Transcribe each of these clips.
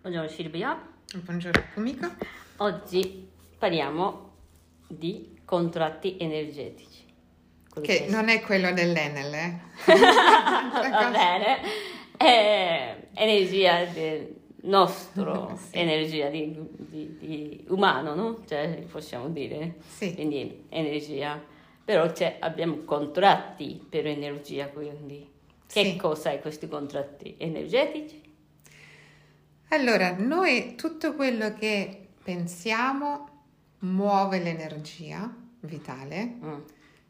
Buongiorno Silvia, Buongiorno Kumiko. oggi parliamo di contratti energetici. Quello Che che- non è quello dell'Enel, eh? Va bene, è energia del nostro, Sì. energia di, di- di umano, no? Cioè, possiamo dire. Sì. Quindi energia. Però c'è- abbiamo contratti per energia, quindi. Che Sì. cosa è questi contratti energetici? Allora, noi tutto quello che pensiamo muove l'energia vitale, Mm.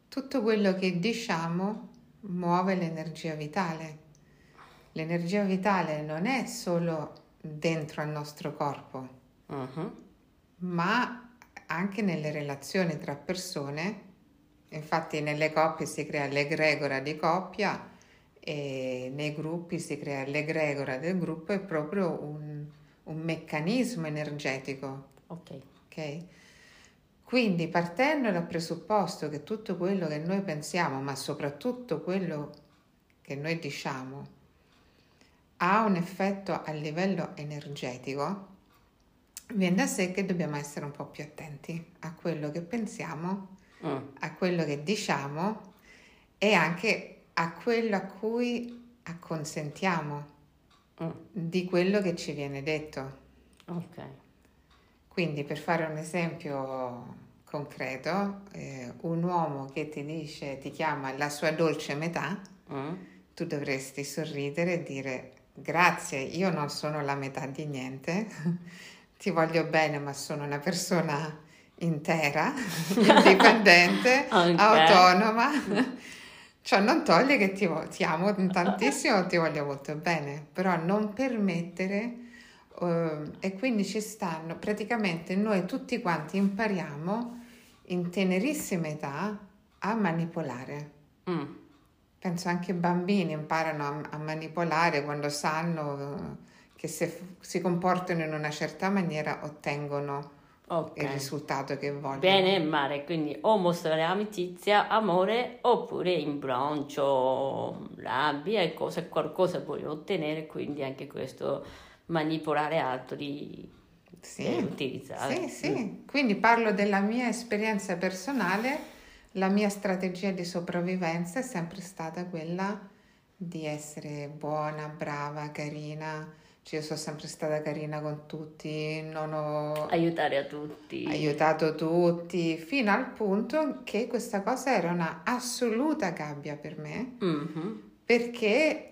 tutto quello che diciamo muove l'energia vitale. L'energia vitale non è solo dentro al nostro corpo, Mhm. ma anche nelle relazioni tra persone. Infatti nelle coppie si crea l'egregora di coppia e nei gruppi si crea l'egregora del gruppo, è proprio un, un meccanismo energetico, Ok. ok? Quindi partendo dal presupposto che tutto quello che noi pensiamo, ma soprattutto quello che noi diciamo, ha un effetto a livello energetico, viene da sé che dobbiamo essere un po' più attenti a quello che pensiamo, Mm. a quello che diciamo e anche a quello a cui acconsentiamo Mm. di quello che ci viene detto. Ok. Quindi per fare un esempio concreto, eh, un uomo che ti dice, ti chiama la sua dolce metà, Mm. tu dovresti sorridere e dire grazie, io non sono la metà di niente, ti voglio bene ma sono una persona intera, indipendente, autonoma. Ciò non toglie che ti, ti amo tantissimo, ti voglio molto bene, però non permettere eh, e quindi ci stanno, praticamente noi tutti quanti impariamo in tenerissima età a manipolare. Mm. Penso anche i bambini imparano a, a manipolare quando sanno eh, che se si comportano in una certa maniera ottengono Ok. il risultato che vogliono. Bene e male, quindi o mostrare amicizia, amore, oppure imbroncio, rabbia e cosa, qualcosa vuoi ottenere, quindi anche questo manipolare altri Sì, e utilizzare. sì, sì. Quindi parlo della mia esperienza personale, la mia strategia di sopravvivenza è sempre stata quella di essere buona, brava, carina. Cioè, io sono sempre stata carina con tutti, non ho Aiutare a tutti. aiutato tutti, fino al punto che questa cosa era una assoluta gabbia per me, Mhm. perché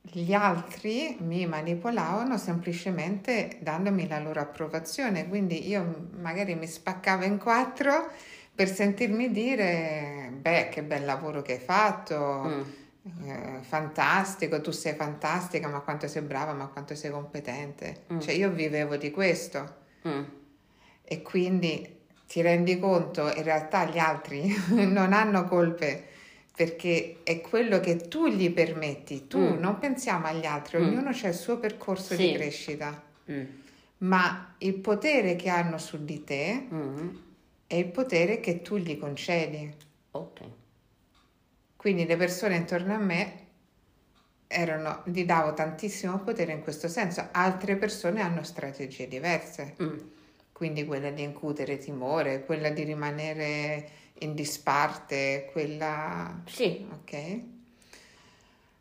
gli altri mi manipolavano semplicemente dandomi la loro approvazione, quindi io magari mi spaccavo in quattro per sentirmi dire, beh, che bel lavoro che hai fatto, Mm. Eh, fantastico, tu sei fantastica, ma quanto sei brava, ma quanto sei competente. Mm. Cioè io vivevo di questo. Mm. E quindi ti rendi conto, in realtà gli altri non hanno colpe perché è quello che tu gli permetti, tu Mm. non pensiamo agli altri, Mm. ognuno ha il suo percorso Sì. di crescita, Mm. ma il potere che hanno su di te Mm. è il potere che tu gli concedi. Ok. Quindi le persone intorno a me erano, gli davo tantissimo potere in questo senso, altre persone hanno strategie diverse. Mm. Quindi quella di incutere timore, quella di rimanere in disparte, quella... Sì. Ok?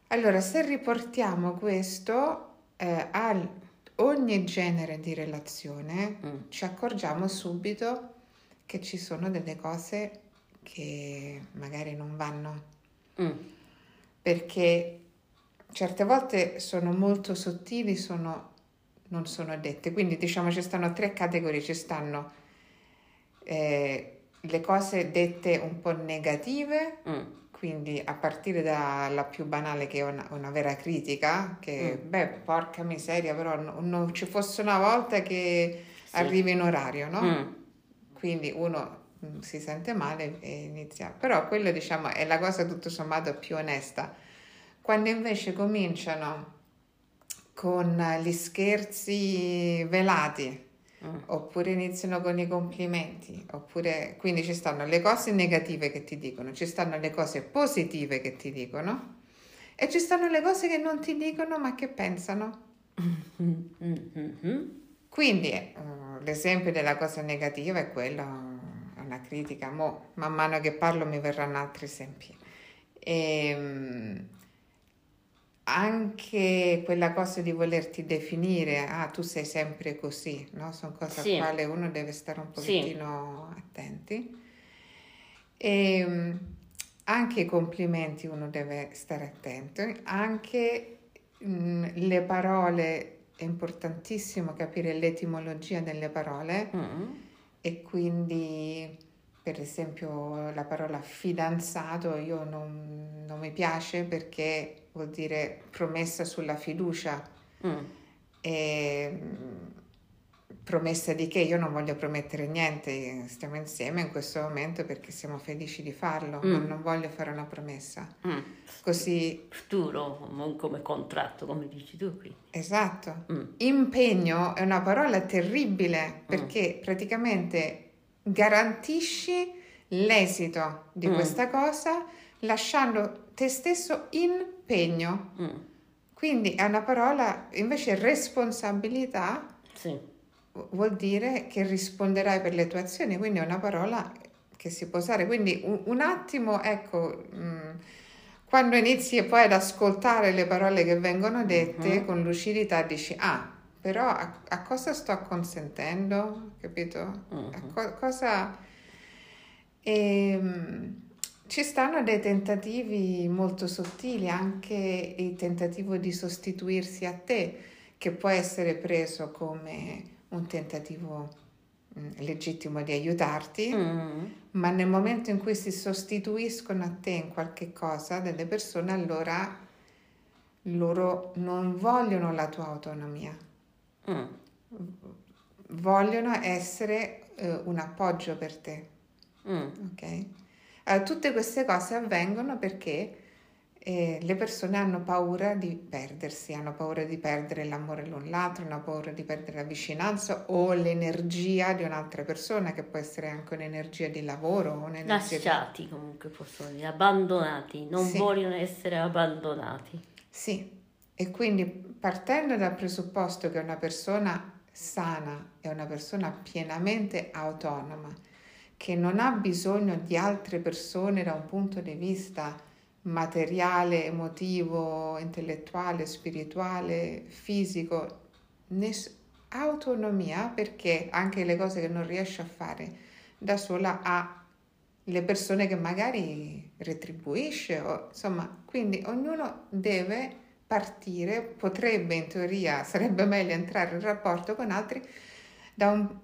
Allora, se riportiamo questo eh, a ogni genere di relazione, Mm. ci accorgiamo subito che ci sono delle cose che magari non vanno, Mm. perché certe volte sono molto sottili, sono, non sono dette. Quindi diciamo ci stanno tre categorie, ci stanno eh, le cose dette un po' negative, Mm. quindi a partire dalla più banale che è una, una vera critica, che Mm. beh, porca miseria, però no- non ci fosse una volta che Sì. arrivi in orario, no? Mm. Quindi uno si sente male e inizia. Però quello diciamo è la cosa tutto sommato più onesta. Quando invece cominciano con gli scherzi velati, Mm. oppure iniziano con i complimenti, oppure quindi ci stanno le cose negative che ti dicono, ci stanno le cose positive che ti dicono e ci stanno le cose che non ti dicono ma che pensano. Mm-hmm. Quindi eh, l'esempio della cosa negativa è quello, una critica, Mo, man mano che parlo mi verranno altri esempi. E, ehm, anche quella cosa di volerti definire, ah tu sei sempre così, no? Sono cose sì. a quale uno deve stare un pochettino sì. attenti. E ehm, anche i complimenti uno deve stare attento, anche mh, le parole, è importantissimo capire l'etimologia delle parole mm. E quindi per esempio la parola fidanzato io non, non mi piace perché vuol dire promessa sulla fiducia. Mm. E, promessa di che io non voglio promettere niente, stiamo insieme in questo momento perché siamo felici di farlo, mm. ma non voglio fare una promessa. Mm. Così... Futuro, non come contratto, come dici tu qui. Esatto. Mm. Impegno è una parola terribile mm. perché praticamente garantisci l'esito di mm. questa cosa lasciando te stesso impegno. Mm. Quindi è una parola, invece responsabilità sì. Vuol dire che risponderai per le tue azioni, quindi è una parola che si può usare. Quindi un, un attimo, ecco, mh, mm, quando inizi poi ad ascoltare le parole che vengono dette mm-hmm. con lucidità dici, ah, però a, a, cosa sto consentendo, capito? Mm-hmm. A co- cosa... E, ehm, ci stanno dei tentativi molto sottili, anche il tentativo di sostituirsi a te, che può essere preso come un tentativo mm, legittimo di aiutarti, mm. ma nel momento in cui si sostituiscono a te in qualche cosa delle persone, allora loro non vogliono la tua autonomia, mm. vogliono essere eh, un appoggio per te. Mm. Ok? Allora, tutte queste cose avvengono perché eh, le persone hanno paura di perdersi, hanno paura di perdere l'amore l'un l'altro, hanno paura di perdere la vicinanza o l'energia di un'altra persona, che può essere anche un'energia di lavoro. Un'energia Lasciati di... comunque possono dire, abbandonati, non sì. vogliono essere abbandonati. Sì, e quindi partendo dal presupposto che una persona sana è una persona pienamente autonoma, che non ha bisogno di altre persone da un punto di vista materiale, emotivo, intellettuale, spirituale, fisico, ness- autonomia perché anche le cose che non riesce a fare da sola ha le persone che magari retribuisce, o, insomma, quindi ognuno deve partire, potrebbe in teoria, sarebbe meglio entrare in rapporto con altri da un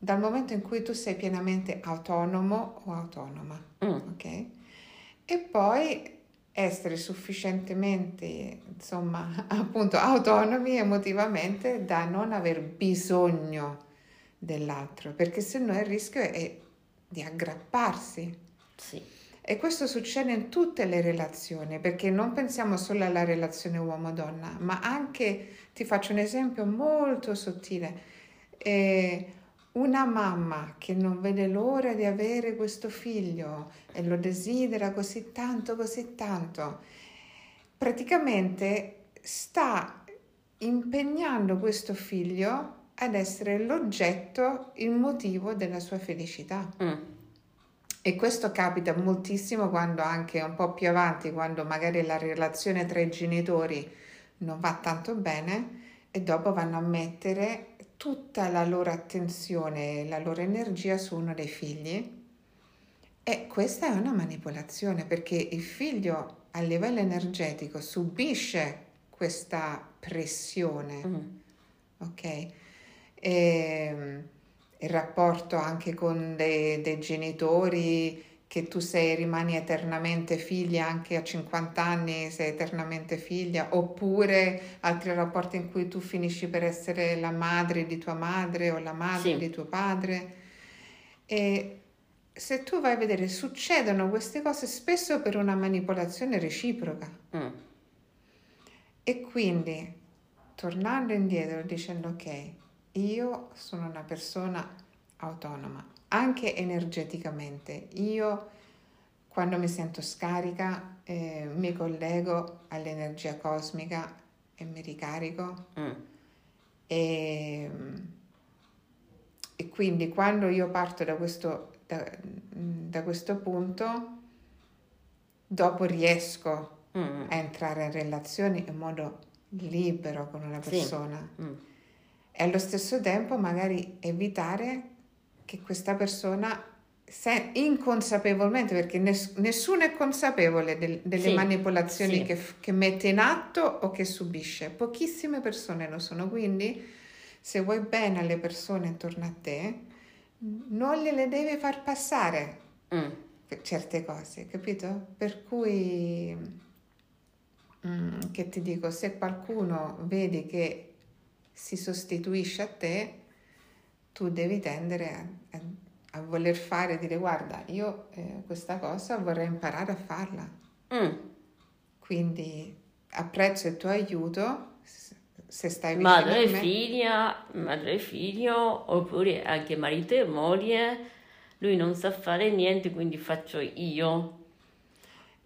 dal momento in cui tu sei pienamente autonomo o autonoma, mm. ok? E poi essere sufficientemente, insomma, appunto autonomi emotivamente da non aver bisogno dell'altro, perché se no il rischio è di aggrapparsi. Sì. E questo succede in tutte le relazioni, perché non pensiamo solo alla relazione uomo-donna, ma anche, ti faccio un esempio molto sottile, eh, una mamma che non vede l'ora di avere questo figlio e lo desidera così tanto, così tanto, praticamente sta impegnando questo figlio ad essere l'oggetto, il motivo della sua felicità. Mm. E questo capita moltissimo quando anche un po' più avanti, quando magari la relazione tra i genitori non va tanto bene e dopo vanno a mettere tutta la loro attenzione e la loro energia su uno dei figli e questa è una manipolazione perché il figlio a livello energetico subisce questa pressione, mm. ok? E, ehm, il rapporto anche con dei, dei genitori che tu sei, rimani eternamente figlia anche a 50 anni, sei eternamente figlia, oppure altri rapporti in cui tu finisci per essere la madre di tua madre o la madre sì. di tuo padre. E se tu vai a vedere, succedono queste cose spesso per una manipolazione reciproca. Mm. E quindi, tornando indietro, dicendo ok, io sono una persona autonoma, anche energeticamente. Io quando mi sento scarica eh, mi collego all'energia cosmica, e mi ricarico. Mm. E, e quindi quando io parto da questo, da, da questo punto, dopo riesco Mm. a entrare in relazioni in modo libero con una Sì. persona Mm. e allo stesso tempo magari evitare che questa persona se- inconsapevolmente, perché ness- nessuno è consapevole del- delle Sì, manipolazioni sì. che, che mette in atto o che subisce, pochissime persone lo sono, quindi se vuoi bene alle persone intorno a te, non gliele devi far passare Mm. certe cose, capito? Per cui, mm, che ti dico, se qualcuno vedi che si sostituisce a te, tu devi tendere a, a- a voler fare, dire guarda, io eh, questa cosa vorrei imparare a farla, Mm. quindi apprezzo il tuo aiuto, se stai vicino Madre e figlia, madre e figlio, oppure anche marito e moglie. Lui non sa fare niente, quindi faccio io.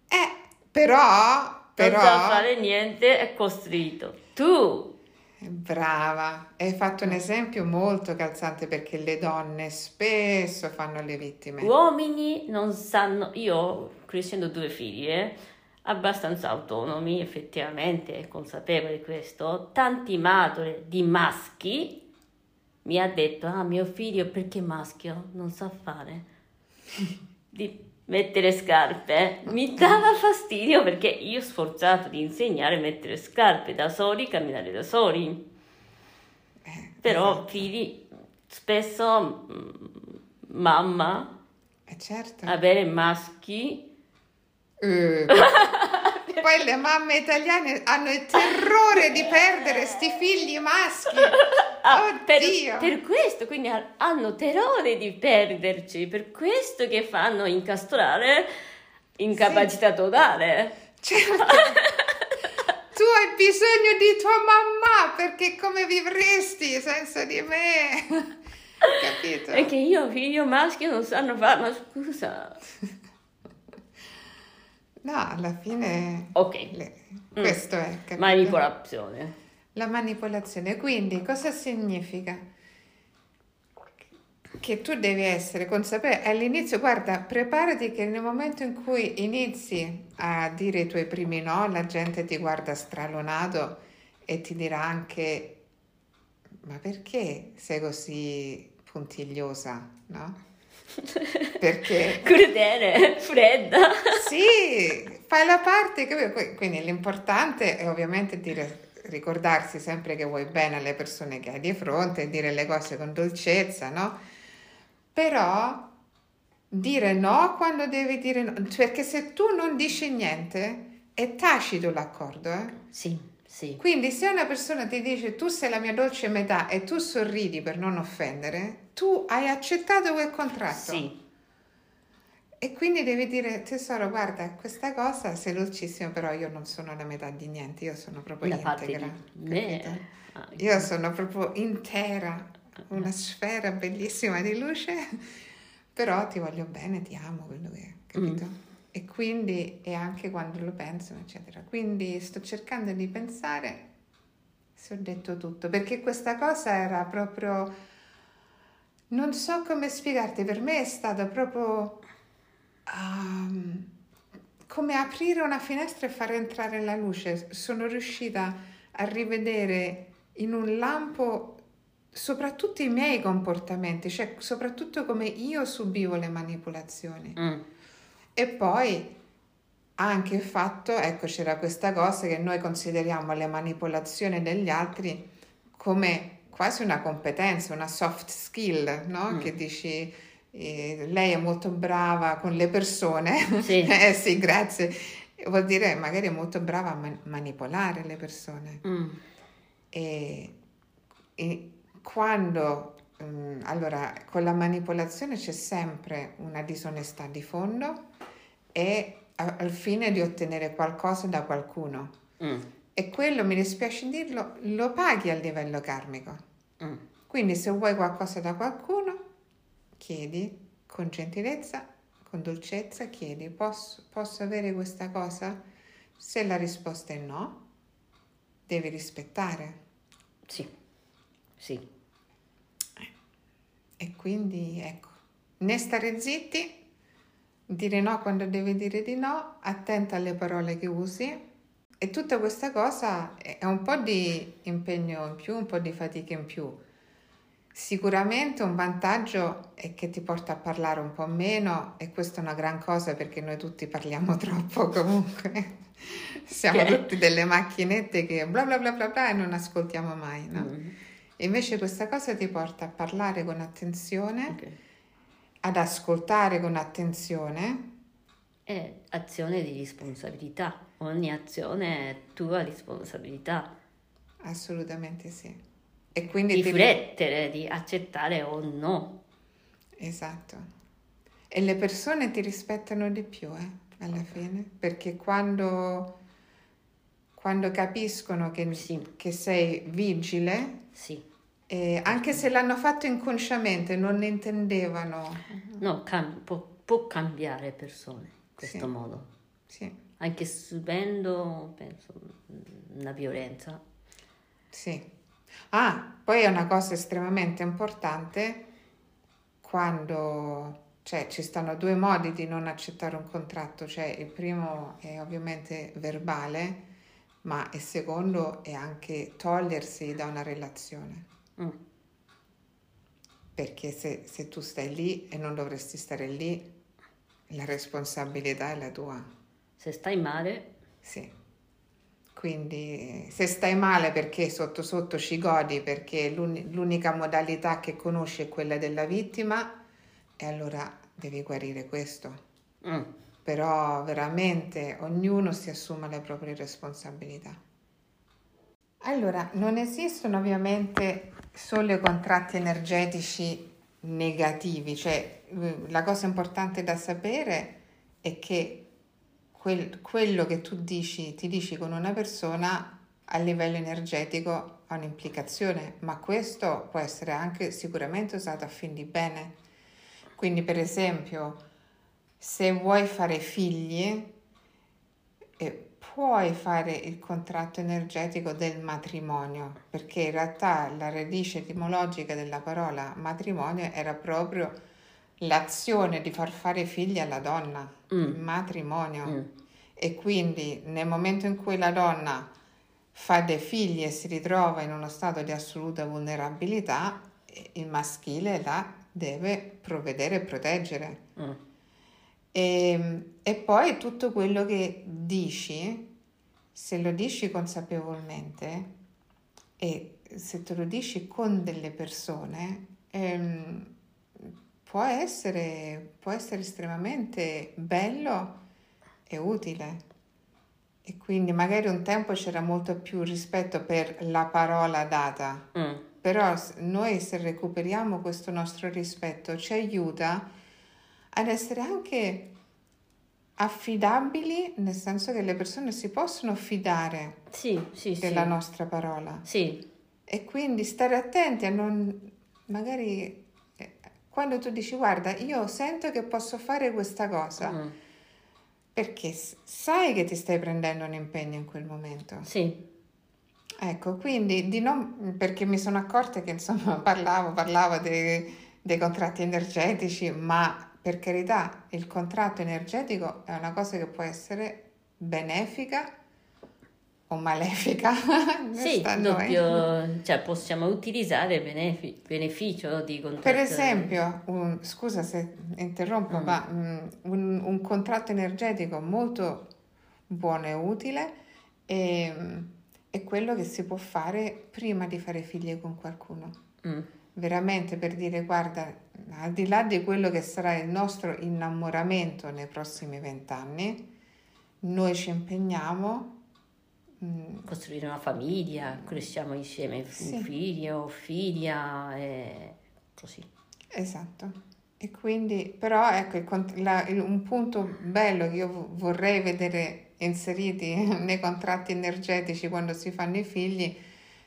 Eh, però, però... Non sa fare niente, è costruito. Tu Brava, hai fatto un esempio molto calzante perché le donne spesso fanno le vittime. Uomini non sanno, io crescendo due figlie, abbastanza autonomi effettivamente, consapevoli di questo, tanti madri di maschi mi ha detto, ah mio figlio perché maschio? Non sa fare. Di mettere scarpe, mi dava fastidio perché io ho sforzato di insegnare a mettere scarpe da soli, camminare da soli, Eh, però esatto. figli spesso mm, mamma Eh, certo. avere maschi Eh, Poi le mamme italiane hanno il terrore di perdere sti figli maschi. Ah, per, per questo quindi ha- hanno terrore di perderci per questo che fanno incastrare incapacità totale Certo. Tu hai bisogno di tua mamma perché come vivresti senza di me? Capito? che io figlio maschio non sanno fare ma scusa No, alla fine ok le- questo è, capito? manipolazione La manipolazione. Quindi cosa significa? Che tu devi essere consapevole. All'inizio, guarda, preparati che nel momento in cui inizi a dire i tuoi primi no, la gente ti guarda stralonato e ti dirà anche, ma perché sei così puntigliosa, no? Perché crudele fredda sì, fai la parte, quindi l'importante è ovviamente dire, ricordarsi sempre che vuoi bene alle persone che hai di fronte dire le cose con dolcezza, no? Però dire no quando devi dire no, perché se tu non dici niente è tacito l'accordo, eh? sì sì Quindi se una persona ti dice tu sei la mia dolce metà e tu sorridi per non offendere, tu hai accettato quel contratto. sì E quindi devi dire, tesoro, guarda, questa cosa sei dolcissima, però io non sono la metà di niente, io sono proprio la parte integra. capito? Ah, Io sono proprio intera, una sfera bellissima di luce, però ti voglio bene, ti amo, quello che è, capito? E quindi, e anche quando lo penso, eccetera. Quindi sto cercando di pensare se ho detto tutto, perché questa cosa era proprio, non so come spiegarti, per me è stato proprio ehm, come aprire una finestra e far entrare la luce. Sono riuscita a rivedere in un lampo soprattutto i miei comportamenti, cioè soprattutto come io subivo le manipolazioni. mm, E poi anche il fatto, ecco, c'era questa cosa che noi consideriamo le manipolazioni degli altri come quasi una competenza, una soft skill, no? Mm. Che dici, eh, lei è molto brava con le persone. Sì. eh sì, grazie. Vuol dire magari è molto brava a man- manipolare le persone. mm. E, e quando, mm, allora, con la manipolazione c'è sempre una disonestà di fondo e a- al fine di ottenere qualcosa da qualcuno. Mm, E quello, mi dispiace dirlo, lo paghi a livello karmico. mm. Quindi se vuoi qualcosa da qualcuno, chiedi con gentilezza, con dolcezza, chiedi, posso, posso avere questa cosa? Se la risposta è no, devi rispettare. Sì, sì. E quindi ecco, né stare zitti, dire no quando devi dire di no, attenta alle parole che usi. E tutta questa cosa è un po' di impegno in più, un po' di fatica in più. Sicuramente un vantaggio è che ti porta a parlare un po' meno e questa è una gran cosa perché noi tutti parliamo troppo comunque. Siamo Che- tutti delle macchinette che bla bla bla bla bla e non ascoltiamo mai, no? Mm, Invece questa cosa ti porta a parlare con attenzione, ok. Ad ascoltare con attenzione, È azione di responsabilità. Ogni azione è tua responsabilità. assolutamente sì. E quindi ti- Riflettere di accettare o no. Esatto. E le persone ti rispettano di più, eh, alla fine, perché quando, quando capiscono che, Sì. che sei vigile, Sì. Eh, anche se l'hanno fatto inconsciamente, non ne intendevano. No, cam- può, può cambiare persone in questo Sì. modo. Sì, Anche subendo, penso, una violenza. sì. Ah, poi è una cosa estremamente importante quando, cioè, ci stanno due modi di non accettare un contratto, cioè il primo è ovviamente verbale, ma il secondo è anche togliersi da una relazione, Mm. perché se, se tu stai lì e non dovresti stare lì, la responsabilità è la tua. Se stai male, Sì. Quindi se stai male perché sotto sotto ci godi, perché l'uni- l'unica modalità che conosci è quella della vittima, e allora devi guarire questo. mm, Però veramente ognuno si assuma le proprie responsabilità. Allora, non esistono ovviamente solo i contratti energetici negativi, cioè eh, la cosa importante da sapere è che quel- quello che tu dici, ti dici con una persona a livello energetico ha un'implicazione, ma questo può essere anche sicuramente usato a fin di bene. Quindi, per esempio, se vuoi fare figli, eh, puoi fare il contratto energetico del matrimonio, perché in realtà la radice etimologica della parola matrimonio era proprio l'azione di far fare figli alla donna, Mm. matrimonio. mm. E quindi nel momento in cui la donna fa dei figli e si ritrova in uno stato di assoluta vulnerabilità, il maschile la deve provvedere e proteggere. mm. E, e poi tutto quello che dici, se lo dici consapevolmente e se te lo dici con delle persone, ehm, può essere, può essere estremamente bello e utile. E quindi magari un tempo c'era molto più rispetto per la parola data, Mm. però noi se recuperiamo questo nostro rispetto ci aiuta ad essere anche affidabili, nel senso che le persone si possono fidare Sì, sì, sì. della nostra parola. Sì, e quindi stare attenti a non magari eh, quando tu dici guarda io sento che posso fare questa cosa. Mm. perché sai che ti stai prendendo un impegno in quel momento. Sì, Ecco, quindi di non, perché mi sono accorta che insomma parlavo, parlavo dei, dei contratti energetici, ma per carità il contratto energetico è una cosa che può essere benefica o malefica. sì, doppio, cioè possiamo utilizzare benefi- beneficio di contratto. Per esempio, un- scusa se interrompo, Mm. ma mm, un, un contratto energetico molto buono e utile è, è quello che si può fare prima di fare figli con qualcuno. Mm, Veramente per dire, guarda, al di là di quello che sarà il nostro innamoramento nei prossimi vent'anni, noi ci impegniamo. mm, costruire una famiglia, cresciamo insieme, Sì. figlio, figlia e così. Esatto. E quindi, però, ecco, il la- il- un punto bello che io vo- vorrei vedere inseriti nei contratti energetici quando si fanno i figli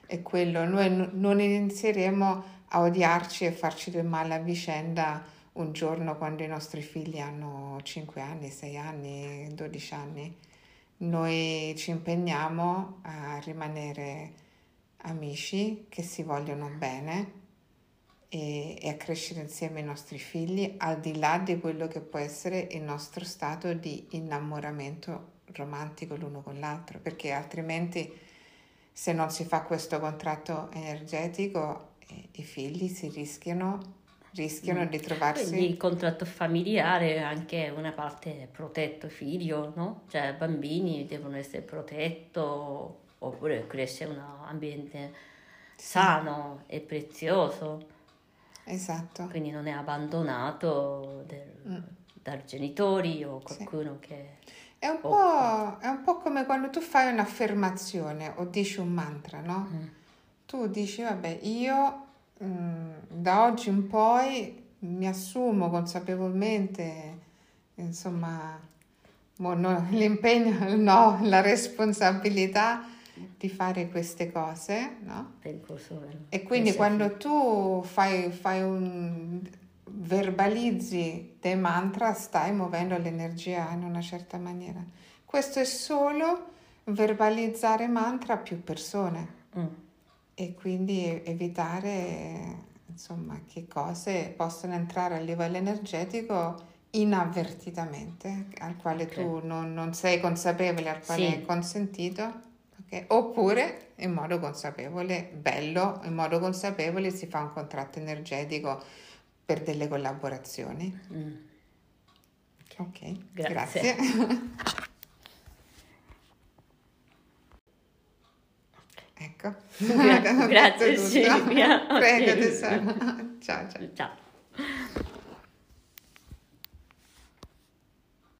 è quello, noi non inizieremo a odiarci e farci del male a vicenda un giorno quando i nostri figli hanno 5 anni, 6 anni, 12 anni. noi ci impegniamo a rimanere amici che si vogliono bene e, e, a crescere insieme i nostri figli al di là di quello che può essere il nostro stato di innamoramento romantico l'uno con l'altro, perché altrimenti se non si fa questo contratto energetico i figli si rischiano rischiano mm. di trovarsi Quindi il contratto familiare è anche una parte protetto figlio, no? Cioè i bambini devono essere protetti oppure crescere in un ambiente sano e prezioso. Esatto. Quindi non è abbandonato del, mm. dai genitori o qualcuno sì. che... È un, po', è un, po', come quando tu fai un'affermazione o dici un mantra, no? Mm. Tu dici, vabbè, io mm, da oggi in poi mi assumo consapevolmente, insomma, no, l'impegno, no, la responsabilità di fare queste cose, no? E quindi quando tu fai, fai un verbalizzi dei mantra, stai muovendo l'energia in una certa maniera. Questo è solo verbalizzare mantra a più persone mm. E quindi evitare insomma che cose possano entrare a livello energetico inavvertitamente, al quale okay. tu non, non, sei consapevole, al quale sì. è consentito Okay? Oppure in modo consapevole, bello, in modo consapevole si fa un contratto energetico per delle collaborazioni. Mm. Ok, grazie. grazie. ecco, grazie Silvia. Prego tesoro. Ciao ciao. Ciao.